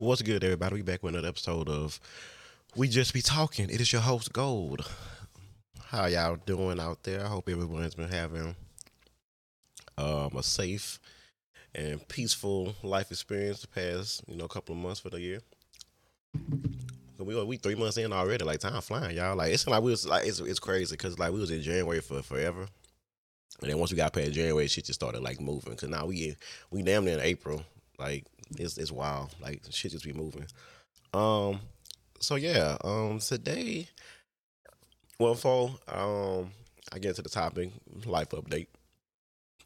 What's good, everybody? We back with another episode of We Just Be Talking. It is your host, Gold. How y'all doing out there? I hope everyone's been having um, a safe and peaceful life experience the past, you know, couple of months for the year. We we three months in already. Like time flying, y'all. Like it's like we was like it's it's crazy because like we was in January for forever, and then once we got past January, shit just started like moving. Cause now we we damn near in April. Like it's it's wild. Like shit just be moving. Um. So yeah. Um. Today. Well, for um, I get to the topic life update.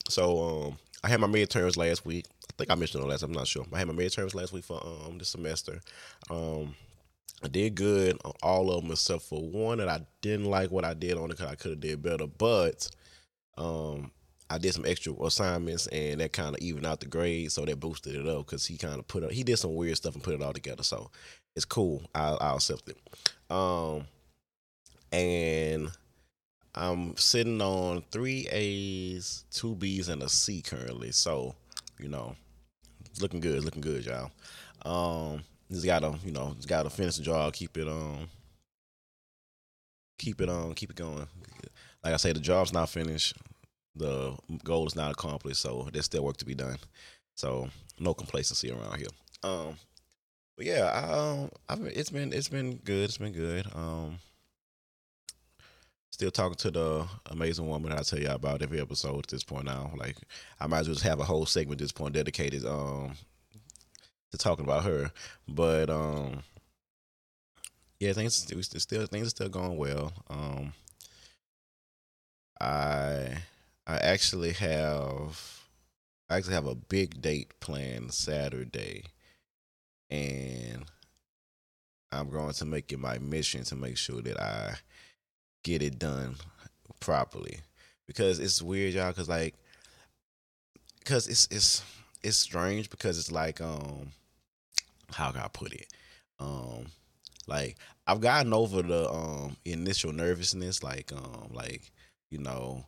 So um, I had my midterms last week. I think I mentioned it last. I'm not sure. I had my midterms last week for um this semester. Um, I did good on all of them except for one that I didn't like what I did on it because I could have did better. But um, I did some extra assignments and that kind of evened out the grade, so that boosted it up because he kind of put up. He did some weird stuff and put it all together, so it's cool. I'll, I'll accept it. Um, and I'm sitting on three A's, two B's, and a C currently. So, you know, looking good. Looking good, y'all. Um, just gotta, you know, just gotta finish the job, keep it um, keep it on, keep it going. Like I say, the job's not finished, the goal is not accomplished, so there's still work to be done. So no complacency around here. Um, but yeah, um, I've it's been it's been good. It's been good. Um, still talking to the amazing woman that I tell you about every episode at this point now. Like I might as well just have a whole segment at this point dedicated um to talking about her. But um yeah, things still things are still going well. Um I I actually have I actually have a big date planned Saturday. And I'm going to make it my mission to make sure that I get it done properly. Because it's weird y'all cuz like cuz it's it's it's strange because it's like um how can I put it? Um like I've gotten over the um initial nervousness like um like you know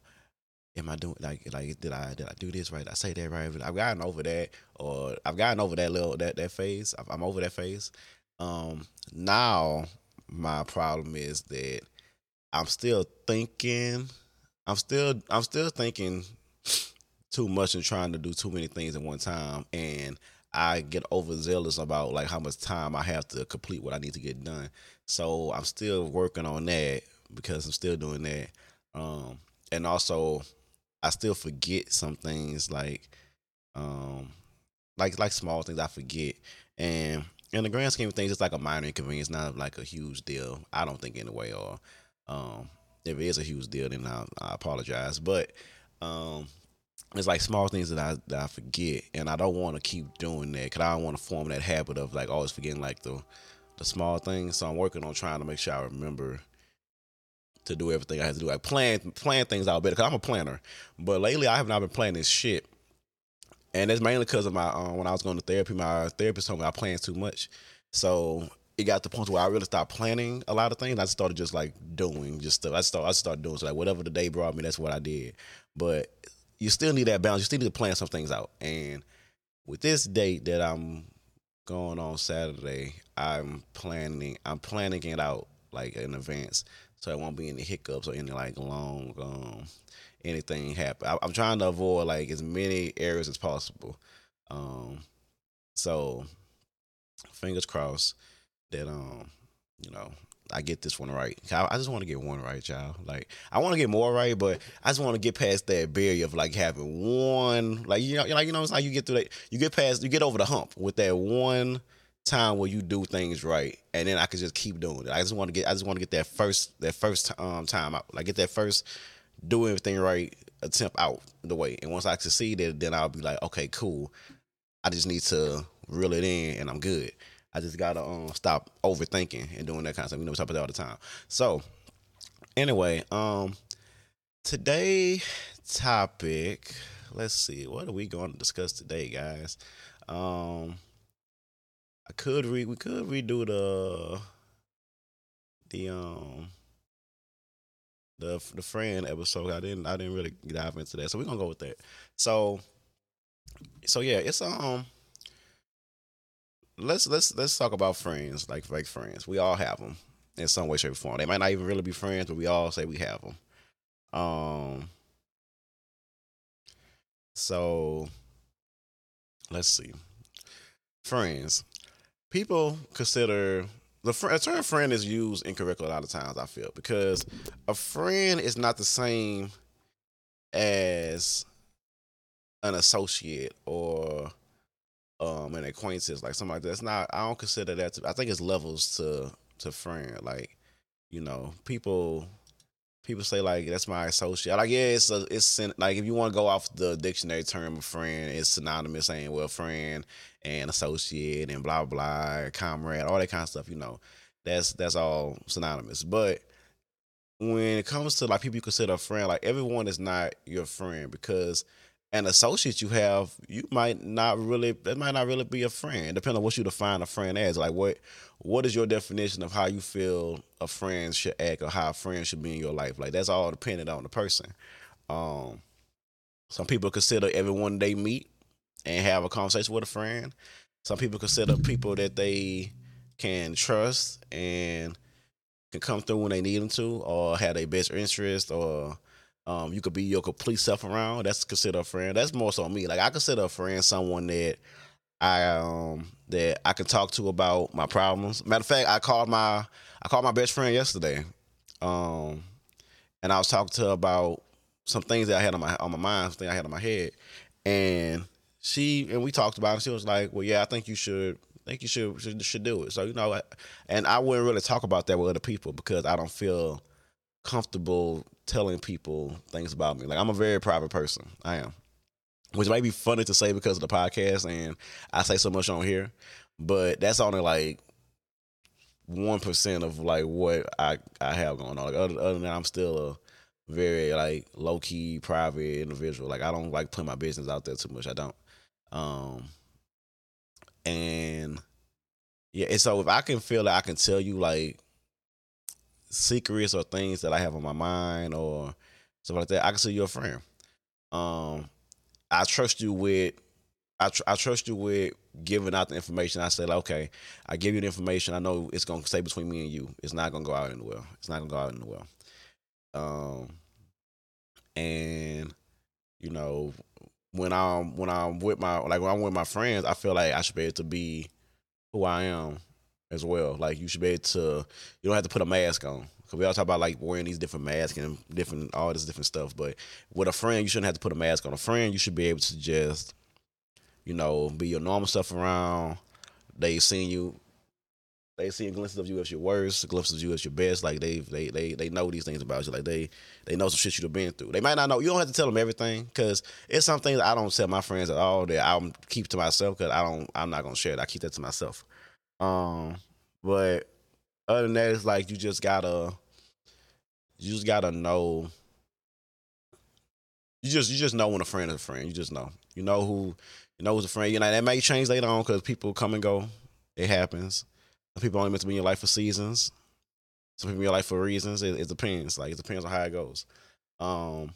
am I doing like like did I did I do this right? Did I say that right? I've gotten over that, or I've gotten over that little that that phase. I'm over that phase. Um, now my problem is that I'm still thinking. I'm still I'm still thinking too much and trying to do too many things at one time, and I get overzealous about like how much time I have to complete what I need to get done. So I'm still working on that because I'm still doing that. Um, and also I still forget some things like um like like small things I forget. And in the grand scheme of things, it's like a minor inconvenience, not like a huge deal. I don't think anyway, or um if it is a huge deal, then I, I apologize. But um it's like small things that I that I forget, and I don't want to keep doing that because I don't want to form that habit of like always forgetting like the the small things. So I'm working on trying to make sure I remember to do everything I had to do. I plan plan things out better because I'm a planner. But lately, I have not been planning shit, and it's mainly because of my um, when I was going to therapy. My therapist told me I plan too much, so it got to the point where I really stopped planning a lot of things. I started just like doing just stuff. I started I started doing so like whatever the day brought me, that's what I did. But you still need that balance. You still need to plan some things out. And with this date that I'm going on Saturday, I'm planning I'm planning it out like in advance so it won't be any hiccups or any like long um anything happen. I, am trying to avoid like as many errors as possible. Um, so fingers crossed that um you know I get this one right. I, I just want to get one right, y'all. Like I want to get more right, but I just want to get past that barrier of like having one, like you know, like you know, it's like you get through that, you get past, you get over the hump with that one time where you do things right, and then I can just keep doing it. I just want to get, I just want to get that first, that first um, time out, like get that first do everything right attempt out the way. And once I succeed it, then I'll be like, okay, cool. I just need to reel it in, and I'm good. I just gotta um, stop overthinking and doing that kind of stuff. You know, we talk about that all the time. So, anyway, um, today topic. Let's see, what are we going to discuss today, guys? Um, I could read. We could redo the the um the the friend episode. I didn't I didn't really dive into that, so we're gonna go with that. So so yeah, it's um let's let's let's talk about friends, like like friends. We all have them in some way, shape, or form. They might not even really be friends, but we all say we have them. Um. So, let's see. Friends. People consider the fr- term friend is used incorrectly a lot of times. I feel because a friend is not the same as an associate or um an acquaintance, like somebody that's not. I don't consider that. To, I think it's levels to to friend. Like you know, people people say like that's my associate. Like yeah, it's a, it's like if you want to go off the dictionary term of friend, it's synonymous saying well friend and associate and blah blah comrade, all that kind of stuff. You know, that's that's all synonymous. But when it comes to like people you consider a friend, like everyone is not your friend because an associate you have, you might not really that might not really be a friend, depending on what you define a friend as. Like what what is your definition of how you feel a friend should act or how a friend should be in your life? Like that's all dependent on the person. Um some people consider everyone they meet and have a conversation with a friend. Some people consider people that they can trust and can come through when they need them to or have their best interest or um, you could be your complete self around. That's considered a friend. That's more so me. Like I consider a friend someone that I um that I can talk to about my problems. Matter of fact, I called my I called my best friend yesterday, um, and I was talking to her about some things that I had on my on my mind, something I had on my head, and she and we talked about it. She was like, "Well, yeah, I think you should." I think you should, should should do it. So you know, and I wouldn't really talk about that with other people because I don't feel comfortable telling people things about me. Like I'm a very private person. I am. Which might be funny to say because of the podcast and I say so much on here, but that's only like one percent of like what I I have going on. Like other, other than that, I'm still a very like low key private individual. Like I don't like put my business out there too much. I don't. Um and yeah, and so if I can feel that I can tell you like secrets or things that I have on my mind or stuff like that, I consider you a friend. Um, I trust you with I, tr- I trust you with giving out the information. I said, okay, I give you the information. I know it's gonna stay between me and you. It's not gonna go out in the well. It's not gonna go out in the well. Um, and you know, when I'm when I'm with my like when I'm with my friends, I feel like I should be able to be who I am as well. Like you should be able to, you don't have to put a mask on. Cause we all talk about like wearing these different masks and different all this different stuff. But with a friend, you shouldn't have to put a mask on. A friend, you should be able to just, you know, be your normal stuff around. They seen you, they seen glimpses of you as your worst, glimpses of you as your best. Like they they they they know these things about you. Like they they know some shit you've been through. They might not know. You don't have to tell them everything because it's some things I don't tell my friends at all that I'm keep to myself because I don't. I'm not gonna share it. I keep that to myself. Um, but other than that, it's like you just gotta, you just gotta know. You just you just know when a friend is a friend. You just know. You know who you know who's a friend. You know that may change later on because people come and go. It happens. Some people only meant to be in your life for seasons. Some people in your life for reasons. It, it depends. Like it depends on how it goes. Um,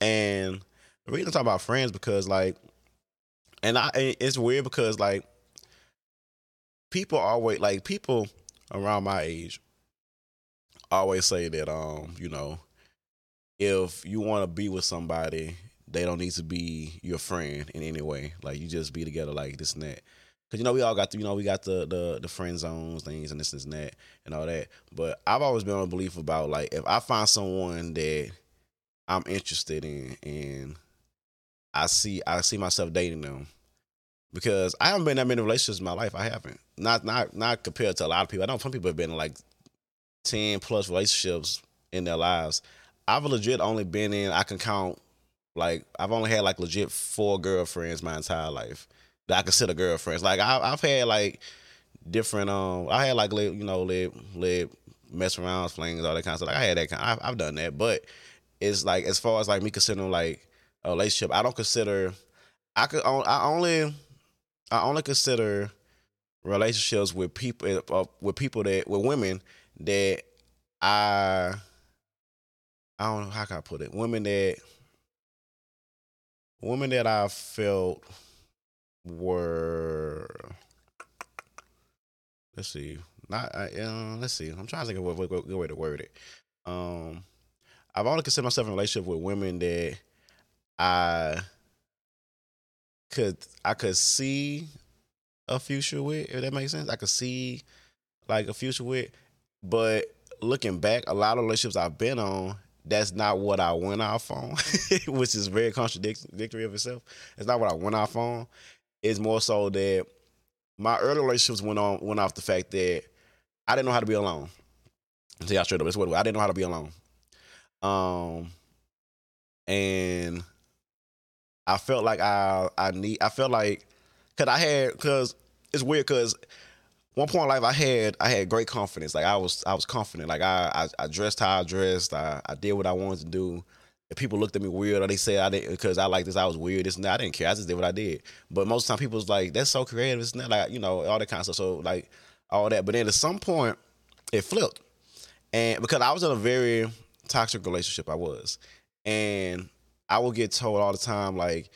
and the reason I talk about friends because like, and I it's weird because like people always like people around my age always say that um you know if you want to be with somebody they don't need to be your friend in any way. Like you just be together like this and that. Because you know we all got the, you know we got the, the the friend zones things and this and that and all that. But i've always been on a belief about like if i find someone that i'm interested in and i see i see myself dating them because I haven't been that many relationships in my life. I haven't. Not not not compared to a lot of people. I know some people have been in like ten plus relationships in their lives. I've legit only been in. I can count like I've only had like legit four girlfriends my entire life that I consider girlfriends. Like I, I've had like different. Um, I had like you know let let mess around, flings, all that kind of stuff. Like I had that kind. I've, I've done that, but it's like as far as like me considering like a relationship, I don't consider. I could. I only I only consider relationships with people uh, with people that with women that I I don't know how can I put it. Women that women that I felt were let's see. Not uh, let's see. I'm trying to think of a good way to word it. Um, I've only considered myself in a relationship with women that I could I could see a future with, if that makes sense. I could see like a future with, but looking back, a lot of relationships I've been on, that's not what I went off on, which is very contradictory of itself. It's not what I went off on. It's more so that my early relationships went on went off the fact that I didn't know how to be alone. See, I straight up. It's what I didn't know how to be alone. Um, and I felt like I I need I felt like cause I had cause it's weird cause one point in life I had I had great confidence. Like I was I was confident. Like I I, I dressed how I dressed. I, I did what I wanted to do. If people looked at me weird or they said I didn't because I like this, I was weird. This and that. I didn't care. I just did what I did. But most of the time people was like, that's so creative. It's not like, you know, all that kind of stuff. So like all that. But then at some point it flipped. And because I was in a very toxic relationship, I was. And I will get told all the time, like,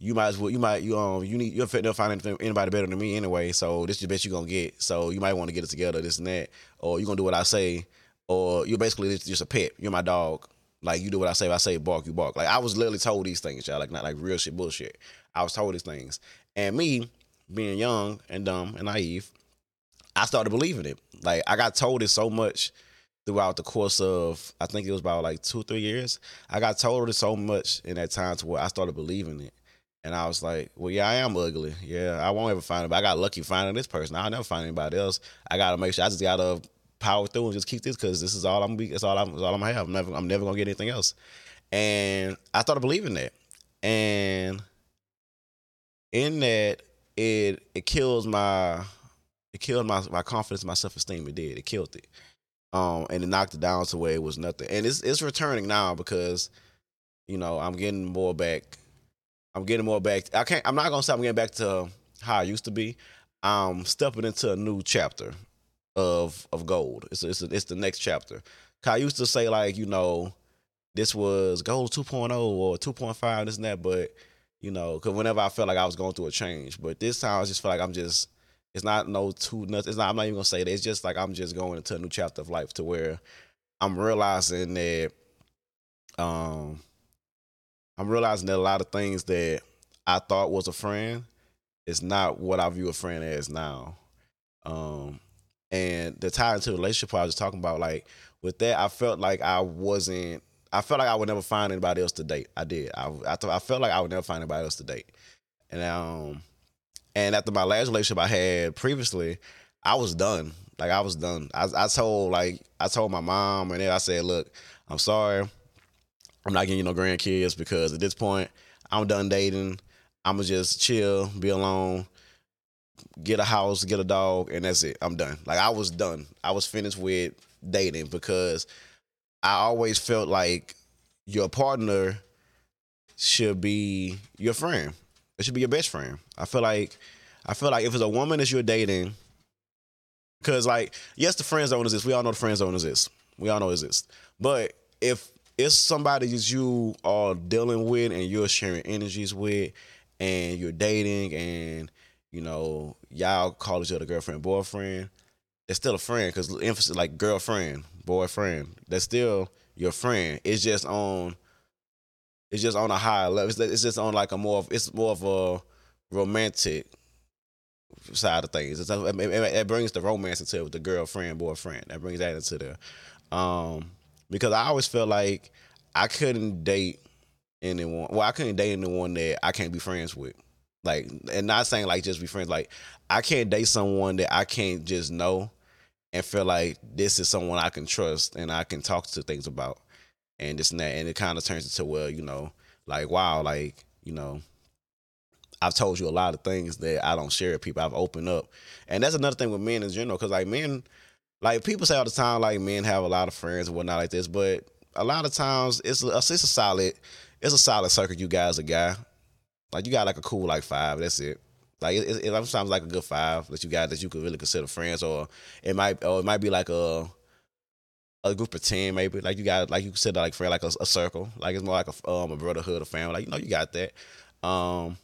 you might as well you might you um you need you're fit to find anybody better than me anyway. So this is the best you're gonna get. So you might want to get it together, this and that, or you're gonna do what I say, or you're basically just a pet. You're my dog. Like you do what I say. If I say bark, you bark. Like I was literally told these things, y'all. Like not like real shit, bullshit. I was told these things, and me being young and dumb and naive, I started believing it. Like I got told it so much throughout the course of I think it was about like two three years. I got told it so much in that time to where I started believing it. And I was like, well, yeah, I am ugly. Yeah, I won't ever find it. But I got lucky finding this person. I'll never find anybody else. I gotta make sure I just gotta power through and just keep this because this is all I'm. It's all I'm. It's all I'm gonna have. I'm never. I'm never gonna get anything else. And I started believing that. And in that, it it kills my it killed my my confidence, my self esteem. It did. It killed it. Um, and it knocked it down to where it was nothing. And it's it's returning now because, you know, I'm getting more back I'm getting more back. I can't. I'm not gonna say I'm getting back to how I used to be. I'm stepping into a new chapter of of gold. It's it's, it's the next chapter. I used to say like you know, this was gold 2.0 or 2.5 this and that, but you know, because whenever I felt like I was going through a change, but this time I just feel like I'm just. It's not no two nothing. It's not. I'm not even gonna say that. It's just like I'm just going into a new chapter of life to where I'm realizing that um I'm realizing that a lot of things that I thought was a friend is not what I view a friend as now. Um, and the tie into the relationship I was talking about, like with that, I felt like I wasn't. I felt like I would never find anybody else to date. I did. I I, th- I felt like I would never find anybody else to date. And um, and after my last relationship I had previously, I was done. Like I was done. I I told like I told my mom and then I said, look, I'm sorry. I'm not getting you no grandkids because at this point, I'm done dating. I'ma just chill, be alone, get a house, get a dog, and that's it. I'm done. Like I was done. I was finished with dating because I always felt like your partner should be your friend. It should be your best friend. I feel like I feel like if it's a woman that you're dating, because like yes, the friend zone exists. We all know the friend zone exists. We all know it exists. But if it's somebody that you are dealing with and you're sharing energies with and you're dating and you know y'all call each other girlfriend boyfriend it's still a friend because emphasis like girlfriend boyfriend that's still your friend it's just on it's just on a higher level it's, it's just on like a more of it's more of a romantic side of things it's, it, it, brings the romance into it with the girlfriend boyfriend that brings that into there um because I always felt like I couldn't date anyone. Well, I couldn't date anyone that I can't be friends with. Like, and not saying like just be friends. Like, I can't date someone that I can't just know and feel like this is someone I can trust and I can talk to things about and this and that. And it kind of turns into well, you know, like wow, like you know, I've told you a lot of things that I don't share with people. I've opened up, and that's another thing with men in general. Because like men, like people say all the time, like men have a lot of friends and whatnot like this, but a lot of times it's a, it's a solid it's a solid circle. You guys a guy, like you got like a cool like five. That's it. Like it, it, it sometimes like a good five that you got that you could really consider friends, or it might or it might be like a a group of ten maybe. Like you got like you consider like friend like a, a circle. Like it's more like a um a brotherhood, a family. Like you know you got that. Um,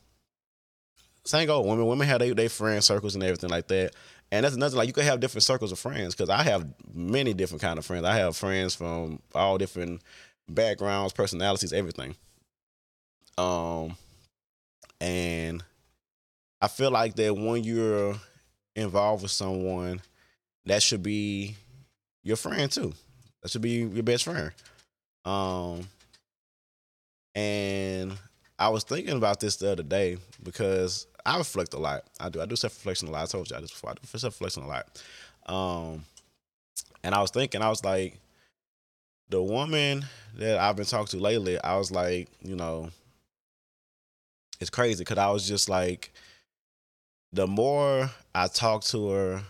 same go women. Women have their they friend circles and everything like that. And that's another like you could have different circles of friends because I have many different kind of friends. I have friends from all different backgrounds, personalities, everything. Um, and I feel like that when you're involved with someone, that should be your friend too. That should be your best friend. Um, and I was thinking about this the other day because I reflect a lot. I do. I do self reflection a lot. I told you this before. I do self reflection a lot. Um, and I was thinking, I was like, the woman that I've been talking to lately, I was like, you know, it's crazy because I was just like, the more I talk to her,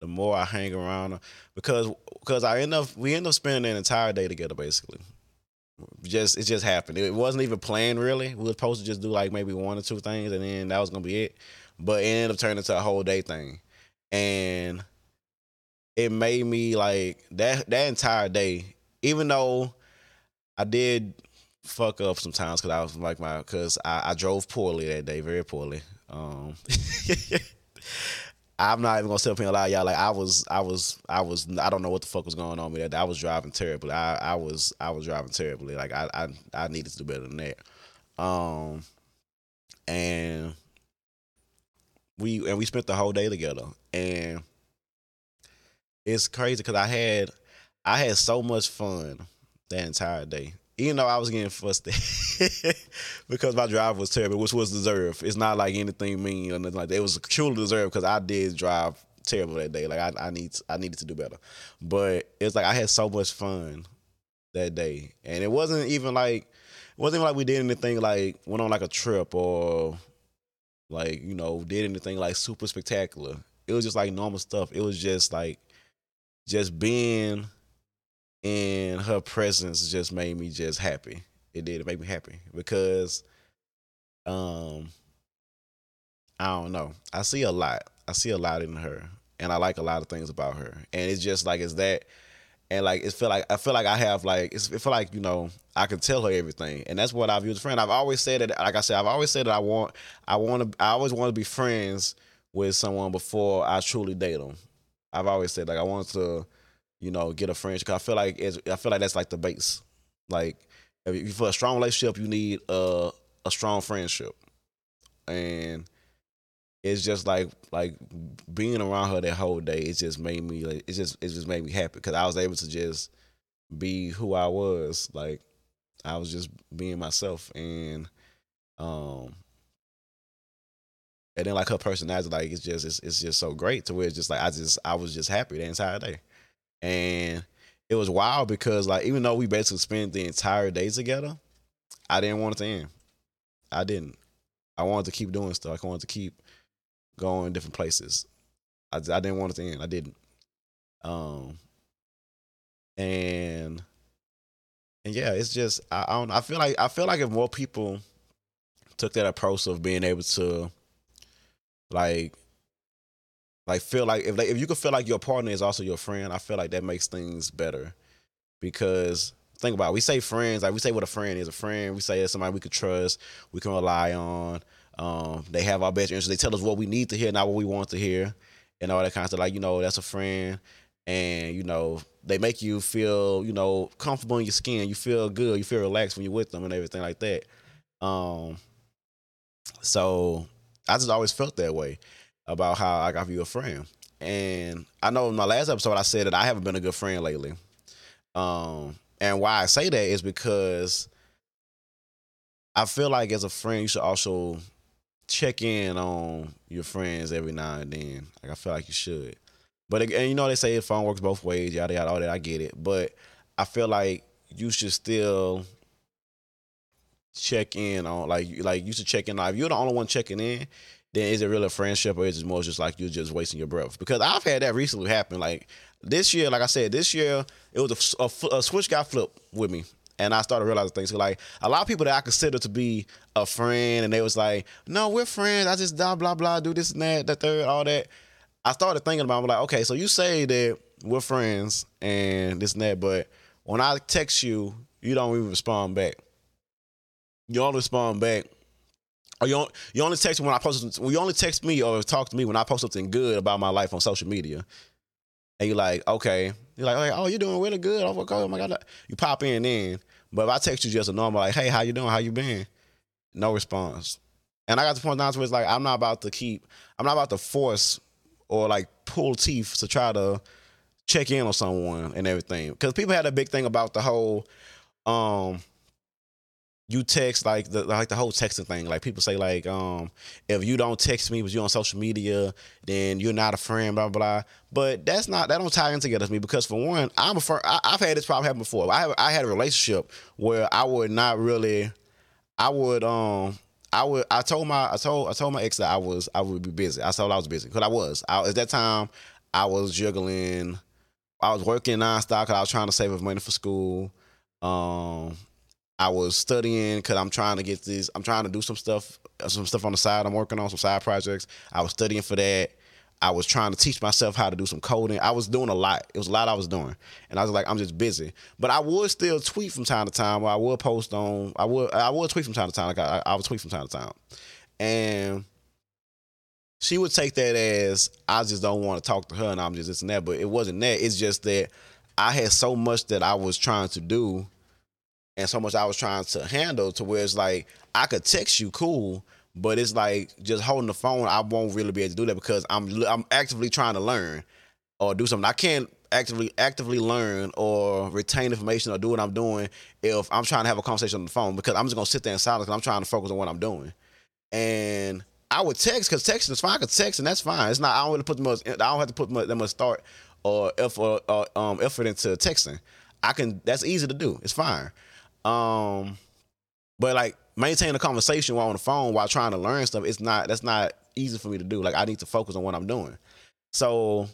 the more I hang around her because because I end up we end up spending an entire day together basically. Just it just happened. It wasn't even planned really. We were supposed to just do like maybe one or two things and then that was gonna be it. But it ended up turning into a whole day thing. And it made me like that that entire day, even though I did fuck up sometimes because I was like my because I, I drove poorly that day, very poorly. Um, I'm not even gonna sit up here and lie, y'all. Like I was, I was, I was. I don't know what the fuck was going on with that. I was driving terribly. I, I was, I was driving terribly. Like I, I, I needed to do better than that. Um, and we and we spent the whole day together, and it's crazy because I had, I had so much fun that entire day even though I was getting fussed because my drive was terrible, which was deserved. It's not like anything mean or nothing like that. It was truly deserved because I did drive terrible that day. Like I, I need I needed to do better. But it's like I had so much fun that day. And it wasn't even like it wasn't even like we did anything like went on like a trip or like, you know, did anything like super spectacular. It was just like normal stuff. It was just like just being and her presence just made me just happy. It did. It made me happy because, um, I don't know. I see a lot. I see a lot in her, and I like a lot of things about her. And it's just like it's that, and like it feel like I feel like I have like it's, it feel like you know I can tell her everything, and that's what I view as a friend. I've always said that. Like I said, I've always said that I want I want to I always want to be friends with someone before I truly date them. I've always said like I want to you know, get a friendship. I feel like I feel like that's like the base. Like, if you, for a strong relationship, you need a a strong friendship, and it's just like like being around her that whole day. It just made me like it just it just made me happy because I was able to just be who I was. Like I was just being myself, and um, and then like her personality, like it's just it's, it's just so great to where it's just like I just I was just happy the entire day and it was wild because like even though we basically spent the entire day together, I didn't want it to end. I didn't. I wanted to keep doing stuff. I wanted to keep going different places. I, I didn't want it to end. I didn't. Um, and and yeah, it's just I, I don't. I feel like I feel like if more people took that approach of being able to like like feel like if they, if you could feel like your partner is also your friend, I feel like that makes things better. Because think about it, we say friends, like we say what a friend is. A friend, we say it's somebody we could trust, we can rely on. Um, they have our best interests. They tell us what we need to hear, not what we want to hear, and all that kind of stuff. Like you know, that's a friend, and you know they make you feel you know comfortable in your skin. You feel good. You feel relaxed when you're with them and everything like that. Um, so I just always felt that way about how I got you a friend. And I know in my last episode I said that I haven't been a good friend lately. Um, and why I say that is because I feel like as a friend you should also check in on your friends every now and then. Like I feel like you should. But and you know they say the phone works both ways, yada yada, all that. I get it, but I feel like you should still check in on like like you should check in. Like if you're the only one checking in, then is it really a friendship or is it more just like you're just wasting your breath? Because I've had that recently happen. Like this year, like I said, this year it was a, a, a switch got flipped with me. And I started realizing things. Like a lot of people that I consider to be a friend, and they was like, "No, we're friends. I just blah blah blah, do this and that, the third, all that." I started thinking about. It. I'm like, okay, so you say that we're friends and this and that, but when I text you, you don't even respond back. You don't respond back or you only, you only text me when I post. Well, you only text me or talk to me when I post something good about my life on social media. And you're like, okay, you're like, oh, you're doing really good. Oh, oh my god, you pop in then. But if I text you just a normal, like, hey, how you doing? How you been? No response. And I got the point down to where it's like, I'm not about to keep, I'm not about to force or like pull teeth to try to check in on someone and everything. Because people had a big thing about the whole, um, you text like the like the whole texting thing. Like people say like, um, if you don't text me, but you on social media, then you're not a friend. Blah blah. blah. But that's not that don't tie in together with me because for one, I'm a friend. I, have had this problem happen before. I have, I had a relationship where I would not really, I would um. I would. I told my. I told. I told my ex that I was. I would be busy. I told I was busy because I was. I, at that time, I was juggling. I was working nonstop because I was trying to save up money for school. Um, I was studying because I'm trying to get these. I'm trying to do some stuff, uh, some stuff on the side. I'm working on some side projects. I was studying for that. I was trying to teach myself how to do some coding. I was doing a lot. It was a lot I was doing, and I was like, I'm just busy. But I would still tweet from time to time. Or I would post on. I would. I would tweet from time to time. Like I, I would tweet from time to time, and she would take that as I just don't want to talk to her, and I'm just this and that. But it wasn't that. It's just that I had so much that I was trying to do and so much I was trying to handle to where it's like I could text you cool, but it's like just holding the phone, I won't really be able to do that because I'm I'm actively trying to learn or do something. I can't actively actively learn or retain information or do what I'm doing if I'm trying to have a conversation on the phone because I'm just gonna sit there in silence because I'm trying to focus on what I'm doing. And I would text because texting is fine. I could text and that's fine. It's not. I don't really put much. I don't have to put much, that much thought or effort, or, um, effort into texting. I can. That's easy to do. It's fine. Um, but like maintaining a conversation while on the phone while trying to learn stuff, it's not that's not easy for me to do. Like I need to focus on what I'm doing. So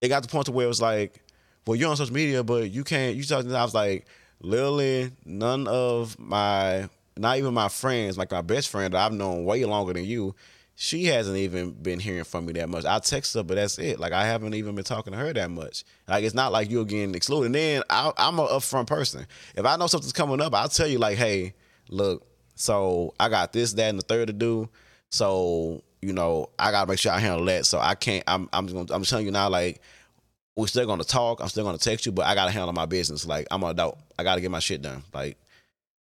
it got to the point to where it was like, well, you're on social media, but you can't. You talking? I was like, literally, none of my, not even my friends, like my best friend that I've known way longer than you, she hasn't even been hearing from me that much. I text her, but that's it. Like I haven't even been talking to her that much. Like it's not like you're getting excluded. And then I, am an upfront person. If I know something's coming up, I'll tell you like, hey, look, so I got this, that, and the third to do. So you know, I gotta make sure I handle that. So I can't. I'm I'm gonna, I'm telling you now, like we're still gonna talk. I'm still gonna text you, but I gotta handle my business. Like I'm an adult. I gotta get my shit done. Like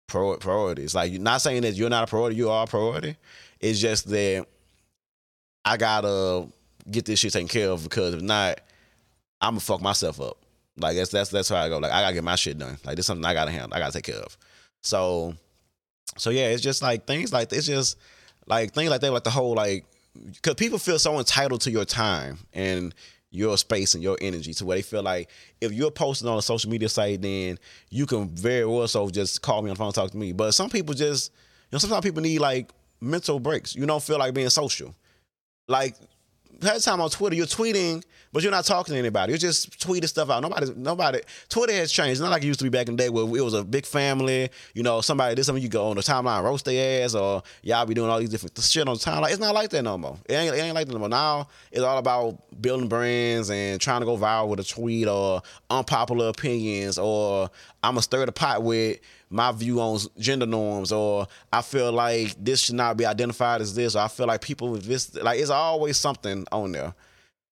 priorities. Like you're not saying that you're not a priority. You are a priority. It's just that I gotta get this shit taken care of because if not, I'm gonna fuck myself up. Like that's that's that's how I go. Like I gotta get my shit done. Like this something I gotta handle. I gotta take care of. So, so yeah, it's just like things like it's just like things like that. Like the whole like because people feel so entitled to your time and your space and your energy to where they feel like if you're posting on a social media site, then you can very well so just call me on the phone, talk to me. But some people just, you know, sometimes people need like mental breaks. You don't feel like being social like that time on Twitter, you're tweeting, but you're not talking to anybody. You're just tweeting stuff out. Nobody, nobody. Twitter has changed. It's not like it used to be back in the day where it was a big family. You know, somebody did something, you go on the timeline, roast their ass, or y'all be doing all these different shit on the timeline. It's not like that no more. It ain't, it ain't like that no more. Now it's all about building brands and trying to go viral with a tweet or unpopular opinions or I'm gonna stir the pot with my view on gender norms, or I feel like this should not be identified as this, or I feel like people with this, like it's always something on there,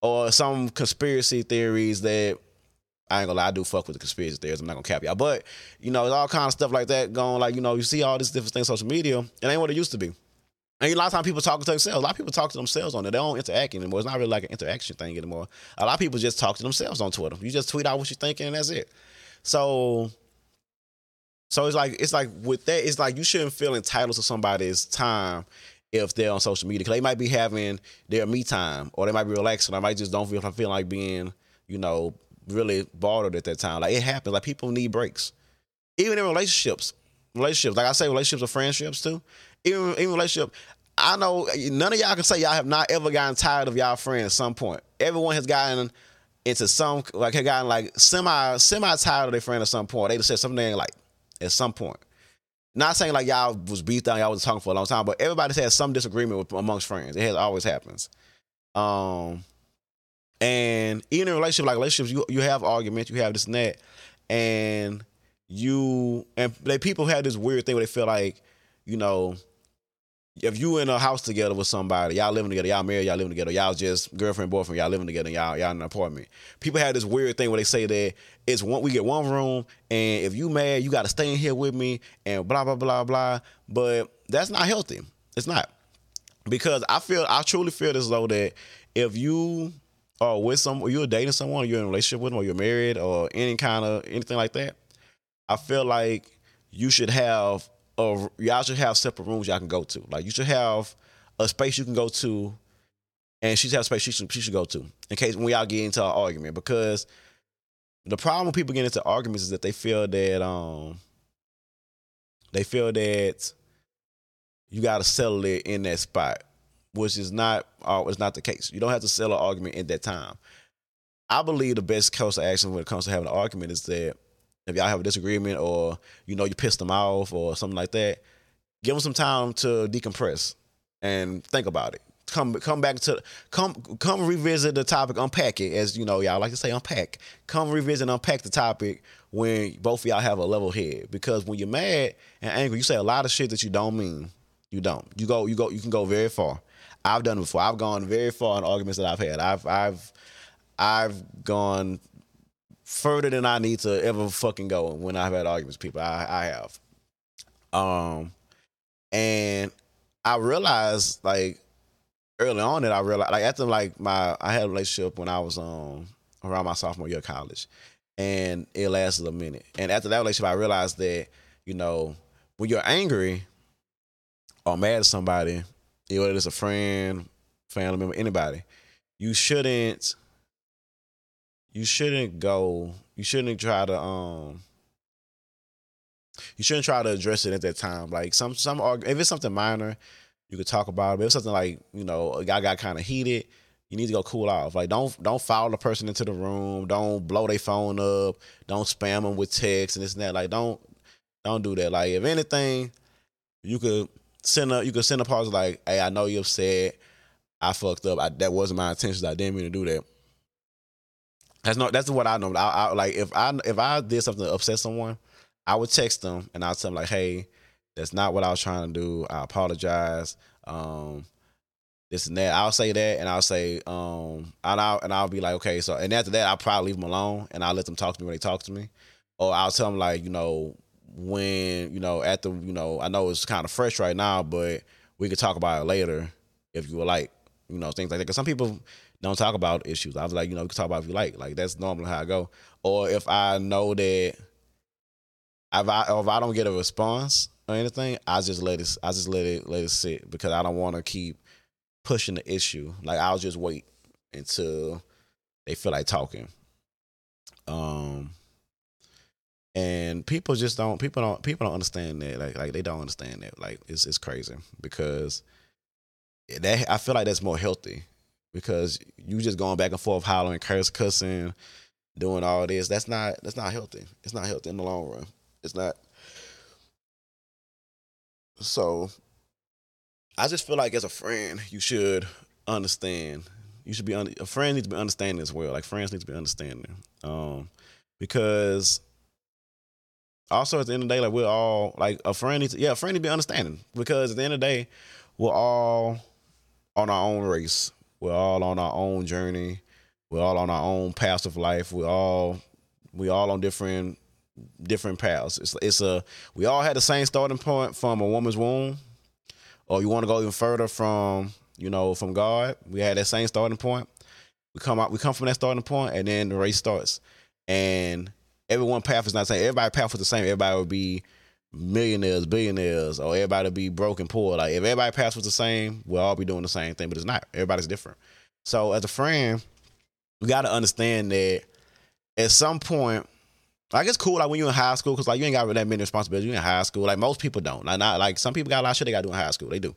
or some conspiracy theories that I ain't gonna lie, I do fuck with the conspiracy theories. I'm not gonna cap y'all, but you know, it's all kind of stuff like that going. Like you know, you see all these different things on social media. It ain't what it used to be. And a lot of times people talk to themselves. A lot of people talk to themselves on it. They don't interact anymore. It's not really like an interaction thing anymore. A lot of people just talk to themselves on Twitter. You just tweet out what you're thinking, and that's it. So so it's like it's like with that, it's like you shouldn't feel entitled to somebody's time if they're on social media because they might be having their me time or they might be relaxing. I might just don't feel I feel like being, you know, really bothered at that time. Like it happens. Like people need breaks, even in relationships. Relationships, like I say, relationships are friendships too. Even even relationship. I know none of y'all can say y'all have not ever gotten tired of y'all friends at some point. Everyone has gotten into some like have gotten like semi semi tired of their friend at some point. They just said something like at some point. Not saying like y'all was down, y'all was talking for a long time, but everybody's had some disagreement with, amongst friends. It has always happens. Um, and even in relationship like relationships, you you have arguments, you have this and that, and you and like people have this weird thing where they feel like, you know, if you in a house together with somebody, y'all living together, y'all married, y'all living together, y'all just girlfriend, boyfriend, y'all living together, y'all y'all in an apartment. People have this weird thing where they say that it's one we get one room, and if you mad, you got to stay in here with me, and blah blah blah blah. But that's not healthy. It's not because I feel I truly feel as though that if you are with some, you're dating someone, you're in a relationship with them, or you're married, or any kind of anything like that, I feel like you should have a y'all should have separate rooms y'all can go to. Like you should have a space you can go to, and she should have a space she should, she should go to in case when y'all get into an argument. Because the problem when people get into arguments is that they feel that um they feel that you got to settle it in that spot, which is not uh, it's not the case. You don't have to settle an argument in that time. I believe the best course of action when it comes to having an argument is that if y'all have a disagreement or you know you pissed them off or something like that, give them some time to decompress and think about it. Come come back to come come revisit the topic, unpack it as you know y'all like to say unpack. Come revisit unpack the topic when both of y'all have a level head because when you're mad and angry, you say a lot of shit that you don't mean. You don't. You go you go you can go very far. I've done it before. I've gone very far in arguments that I've had. I've I've I've gone further than I need to ever fucking go when I've had arguments with people. I, I have. Um, and I realized like early on that I realized like after like my I had a relationship when I was um around my sophomore year of college, and it lasted a minute. And after that relationship, I realized that you know when you're angry or mad at somebody, whether it's a friend, family member, anybody, you shouldn't you shouldn't go you shouldn't try to um you shouldn't try to address it at that time. Like some some if it's something minor you could talk about it. But if something like you know a guy got kind of heated you need to go cool off. Like don't don't follow the person into the room. Don't blow their phone up. Don't spam them with texts and this and that. Like don't don't do that. Like if anything you could send a you could send a pause like hey i know you're upset. I fucked up. I, that wasn't my intentions. I didn't mean to do that that's not. That's what I know. I, I, like if I if I did something to upset someone, I would text them and I'd tell them like, "Hey, that's not what I was trying to do. I apologize. Um, this and that. I'll say that, and I'll say, um, and I'll and I'll be like, okay. So, and after that, I'll probably leave them alone, and I'll let them talk to me when they talk to me, or I'll tell them like, you know, when you know, at the, you know, I know it's kind of fresh right now, but we could talk about it later if you would like, you know, things like that. Because some people don't talk about issues. I was like, you know, you can talk about if you like. Like that's normally how I go. Or if I know that if I if I don't get a response or anything, I just let it I just let it let it sit because I don't want to keep pushing the issue. Like I'll just wait until they feel like talking. Um and people just don't people don't people don't understand that like like they don't understand that like it's it's crazy because that I feel like that's more healthy because you just going back and forth hollering, curse, cussing, doing all this. That's not that's not healthy. It's not healthy in the long run. It's not. So I just feel like as a friend, you should understand. You should be a friend needs to be understanding as well. Like friends need to be understanding, um, because also at the end of the day, like we're all like a friend needs to, yeah, a friend needs to be understanding because at the end of the day, we're all on our own race. We're all on our own journey. We're all on our own paths of life. We're all we all on different different paths. It's it's a we all had the same starting point from a woman's womb, or you want to go even further from you know from God. We had that same starting point. We come out we come from that starting point, and then the race starts. And everyone path is not the same. Everybody path was the same. Everybody would be millionaires, billionaires, or everybody be broken poor. Like if everybody path was the same, we'll all be doing the same thing, but it's not. Everybody's different. So as a friend, we got to understand that at some point, like it's cool like when you're in high school because like you ain't got that many responsibilities. You're in high school, like most people don't. Like not like some people got a lot of shit they got to do in high school. They do,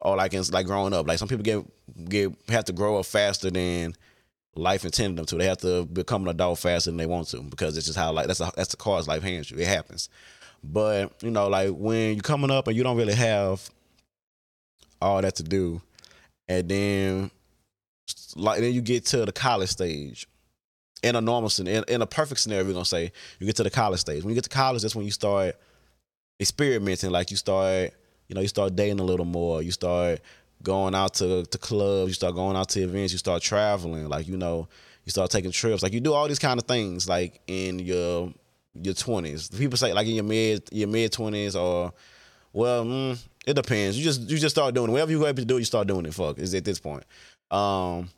or like in like growing up. Like some people get get have to grow up faster than life intended them to. They have to become an adult faster than they want to because it's just how like that's a, that's the cards life hands you. It happens. But you know, like when you're coming up and you don't really have all that to do, and then like then you get to the college stage. In a normal scenario, in a perfect scenario, we're gonna say you get to the college stage. When you get to college, that's when you start experimenting. Like you start you know, you start dating a little more. You start going out to to clubs. You start going out to events. You start traveling. Like you know, you start taking trips. Like you do all these kind of things. Like in your your twenties. People say like in your mid your mid twenties or well, mm, it depends. You just you just start doing it. Whatever you're able to do, you start doing it. Fuck is at this point. Um,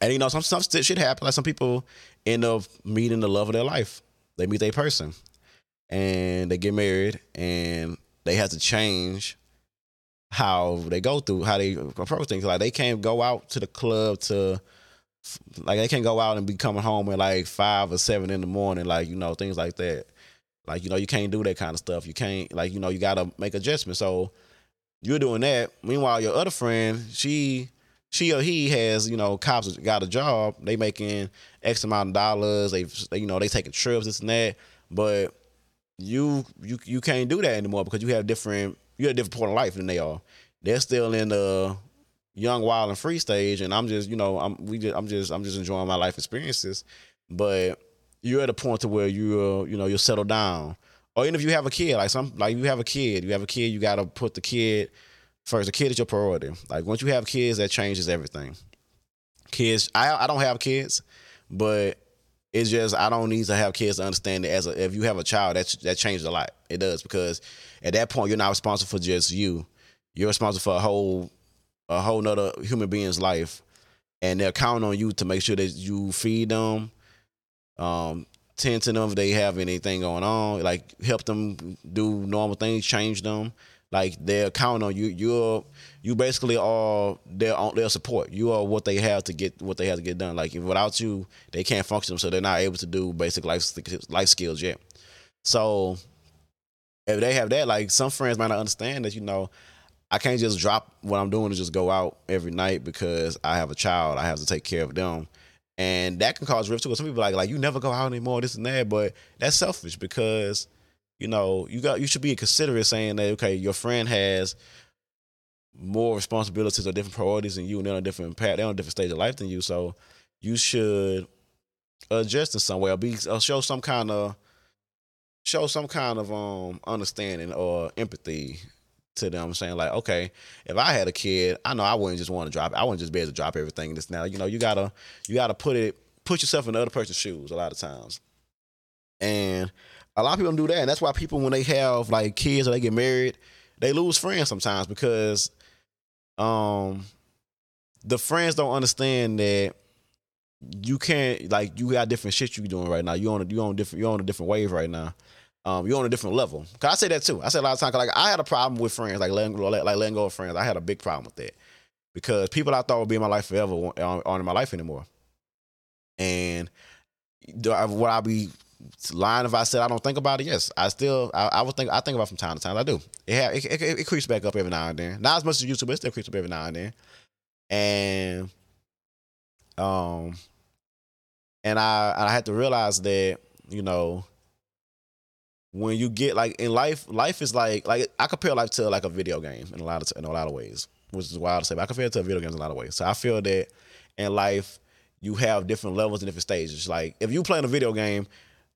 and you know some some shit happen. Like some people end up meeting the love of their life. They meet their person, and they get married, and they have to change how they go through how they approach things. Like they can't go out to the club to like they can't go out and be coming home at like five or seven in the morning, like you know things like that. Like you know you can't do that kind of stuff. You can't like you know you got to make adjustments. So you're doing that. Meanwhile, your other friend, she she or he has you know cops got a job. They making X amount of dollars. They, they you know they taking trips this and that. But you you you can't do that anymore because you have different you have a different point of life than they are. They're still in the young, wild, and free stage, and I'm just, you know, I'm we just, I'm just, I'm just enjoying my life experiences. But you're at a point to where you're, uh, you know, you'll settle down. Or even if you have a kid, like some, like you have a kid, you have a kid, you got to put the kid first. The kid is your priority. Like once you have kids, that changes everything. Kids, I, I don't have kids, but it's just I don't need to have kids to understand that as a, if you have a child, that that changes a lot. It does because at that point you're not responsible for just you. You're responsible for a whole a whole nother human being's life, and they're counting on you to make sure that you feed them, um, tend to them if they have anything going on, like help them do normal things, change them. Like they're counting on you. You're you basically are their their support. You are what they have to get what they have to get done. Like without you, they can't function, so they're not able to do basic life life skills yet. So if they have that, like some friends might not understand that, you know, I can't just drop what I'm doing and just go out every night because I have a child. I have to take care of them. And that can cause rifts too. Some people like, like, you never go out anymore, this and that. But that's selfish because, you know, you got you should be considerate saying that, okay, your friend has more responsibilities or different priorities than you and they're on a different path, they're on a different stage of life than you. So you should adjust in some way or be or show some kind of show some kind of um understanding or empathy to them saying like okay if i had a kid i know i wouldn't just want to drop i wouldn't just be able to drop everything this now. You know you gotta you gotta put it put yourself in the other person's shoes a lot of times. And a lot of people don't do that and that's why people when they have like kids or they get married they lose friends sometimes because um the friends don't understand that you can't like you got different shit you doing right now. You on a, you on different you on a different wave right now um, you're on a different level. Cause I say that too. I say a lot of times, like I had a problem with friends, like letting go, like letting go of friends. I had a big problem with that because people I thought would be in my life forever aren't in my life anymore. And do I, would I be lying if I said I don't think about it? Yes, I still I, I would think I think about from time to time. I do. It, it, it, it creeps back up every now and then. Not as much as YouTube, but it still creeps up every now and then. And um, and I I had to realize that you know when you get like in life, life is like like I compare life to like a video game in a lot of in a lot of ways, which is wild to say. But I compare it to a video games in a lot of ways. So I feel that in life you have different levels and different stages. Like if you playing a video game,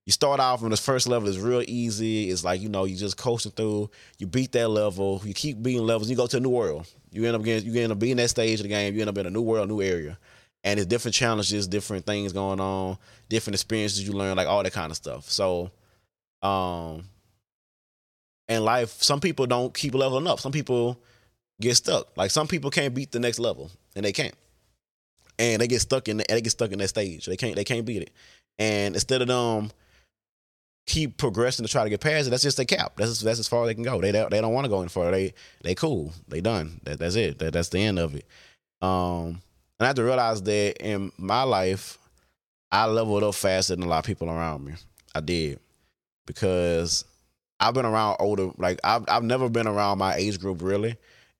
you start off and the first level is real easy. It's like you know you just coasting through. You beat that level. You keep beating levels. You go to a new world. You end up getting you end up being that stage of the game. You end up in a new world, new area, and it's different challenges, different things going on, different experiences you learn, like all that kind of stuff. So um in life some people don't keep leveling up. Some people get stuck. Like some people can't beat the next level and they can't. And they get stuck in the, they get stuck in that stage. They can't they can't beat it. And instead of them keep progressing to try to get past it that's just their cap. That's that's as far as they can go. They they don't want to go any further. They they cool. They done. That, that's it. That, that's the end of it. Um and i have to realize that in my life i leveled up faster than a lot of people around me. I did because I've been around older. Like I've I've never been around my age group really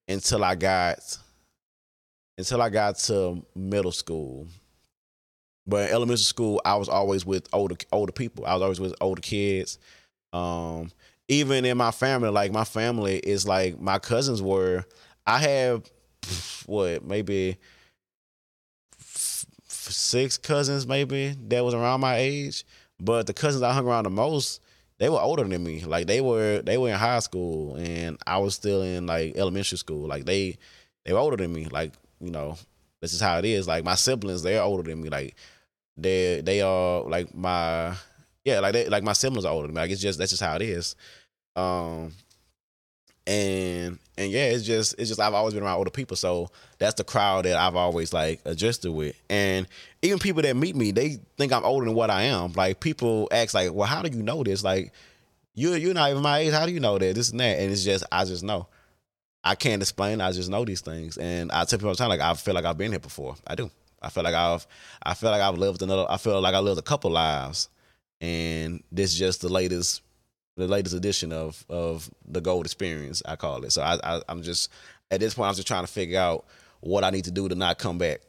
until I got until I got to middle school. But in elementary school, I was always with older older people. I was always with older kids. Um, even in my family, like my family is like my cousins were. I have what maybe six cousins maybe that was around my age, but the cousins I hung around the most they were older than me. Like they were they were in high school and I was still in like elementary school. Like they they were older than me. Like, you know, this is how it is. Like my siblings, they're older than me. Like they they are like my yeah, like they like my siblings are older than me. Like it's just that's just how it is. Um and and yeah, it's just it's just I've always been around older people, so that's the crowd that I've always like adjusted with. And even people that meet me, they think I'm older than what I am. Like people ask, like, "Well, how do you know this?" Like, you you're not even my age. How do you know that? This and that. And it's just I just know. I can't explain. I just know these things, and I tell people all the time, like I feel like I've been here before. I do. I feel like I've I feel like I've lived another. I feel like I lived a couple lives, and this is just the latest the latest edition of of the gold experience i call it so I, I i'm just at this point i'm just trying to figure out what i need to do to not come back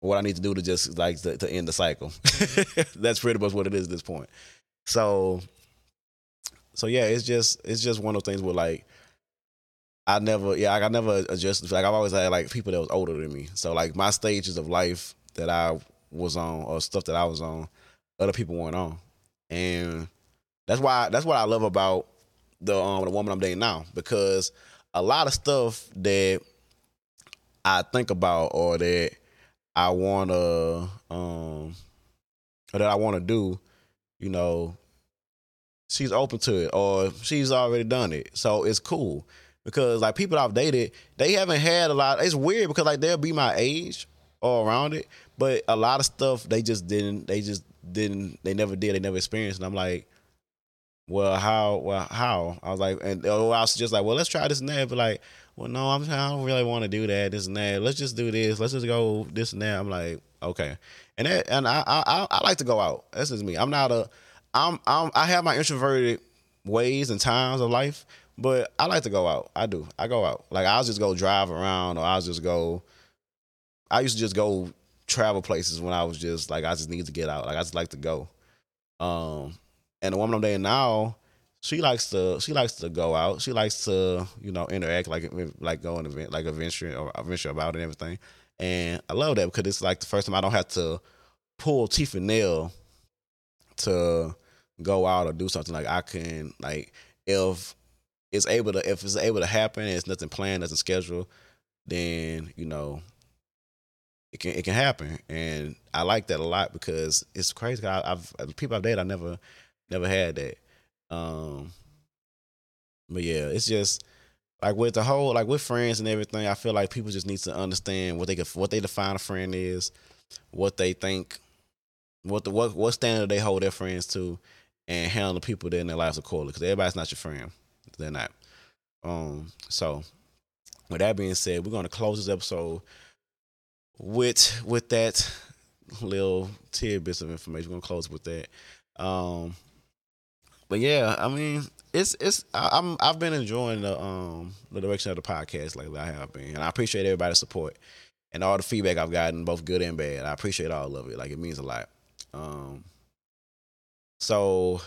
what i need to do to just like to, to end the cycle. That's pretty much what it is at this point. So so yeah it's just it's just one of those things where like i never yeah i never adjusted like i've always had like people that was older than me. So like my stages of life that i was on or stuff that i was on other people weren't on. And that's why that's what I love about the um the woman I'm dating now because a lot of stuff that I think about or that I wanna um that I wanna do, you know, she's open to it or she's already done it. So it's cool. Because like people I've dated, they haven't had a lot it's weird because like they'll be my age or around it, but a lot of stuff they just didn't they just didn't they never did, they never experienced. And I'm like, well, how, well, how? I was like, and I was just like, well, let's try this and that. But like, well, no, I'm, I don't really want to do that, this and that. Let's just do this. Let's just go this and that. I'm like, okay. And that, and I, I, I like to go out. That's just me. I'm not a, I'm, I'm, I have my introverted ways and times of life, but I like to go out. I do. I go out. Like I'll just go drive around, or I'll just go. I used to just go travel places when I was just like I just need to get out. Like I just like to go. Um, and the woman I'm dating now, she likes to she likes to go out. She likes to you know interact like like go an event like a venture or a venture about and everything. And I love that because it's like the first time I don't have to pull teeth and nail to go out or do something. Like I can like if it's able to if it's able to happen it's nothing planned, nothing scheduled, then you know it can it can happen. And I like that a lot because it's crazy. I, have people I've dated I never Never had that. Um, but yeah, it's just like with the whole like with friends and everything. I feel like people just need to understand what they can, what they define a friend is, what they think, what the what what standard they hold their friends to, and handle the people that in their lives accordingly. Because everybody's not your friend. They're not. Um. So, with that being said, we're gonna close this episode with with that little tidbits of information. We're gonna close with that. Um, but yeah, I mean, it's it's I, am I've been enjoying the um the direction of the podcast lately. I have been, and I appreciate everybody's support and all the feedback I've gotten, both good and bad. I appreciate all of it. Like it means a lot. Um, so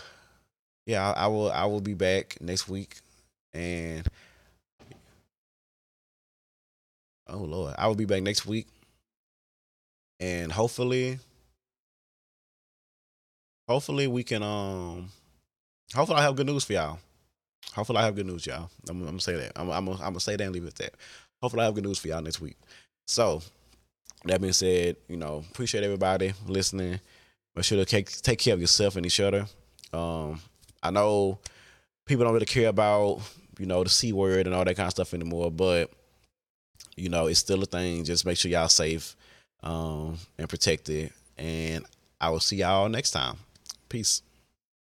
yeah, I, I will I will be back next week, and oh lord, I will be back next week, and hopefully, hopefully we can um Hopefully, I have good news for y'all. Hopefully, I have good news, y'all. I'm, I'm gonna say that. I'm, I'm, I'm gonna say that and leave it at that. Hopefully, I have good news for y'all next week. So, that being said, you know, appreciate everybody listening. Make sure to take, take care of yourself and each other. Um, I know people don't really care about, you know, the C word and all that kind of stuff anymore, but, you know, it's still a thing. Just make sure y'all safe um, and protected. And I will see y'all next time. Peace.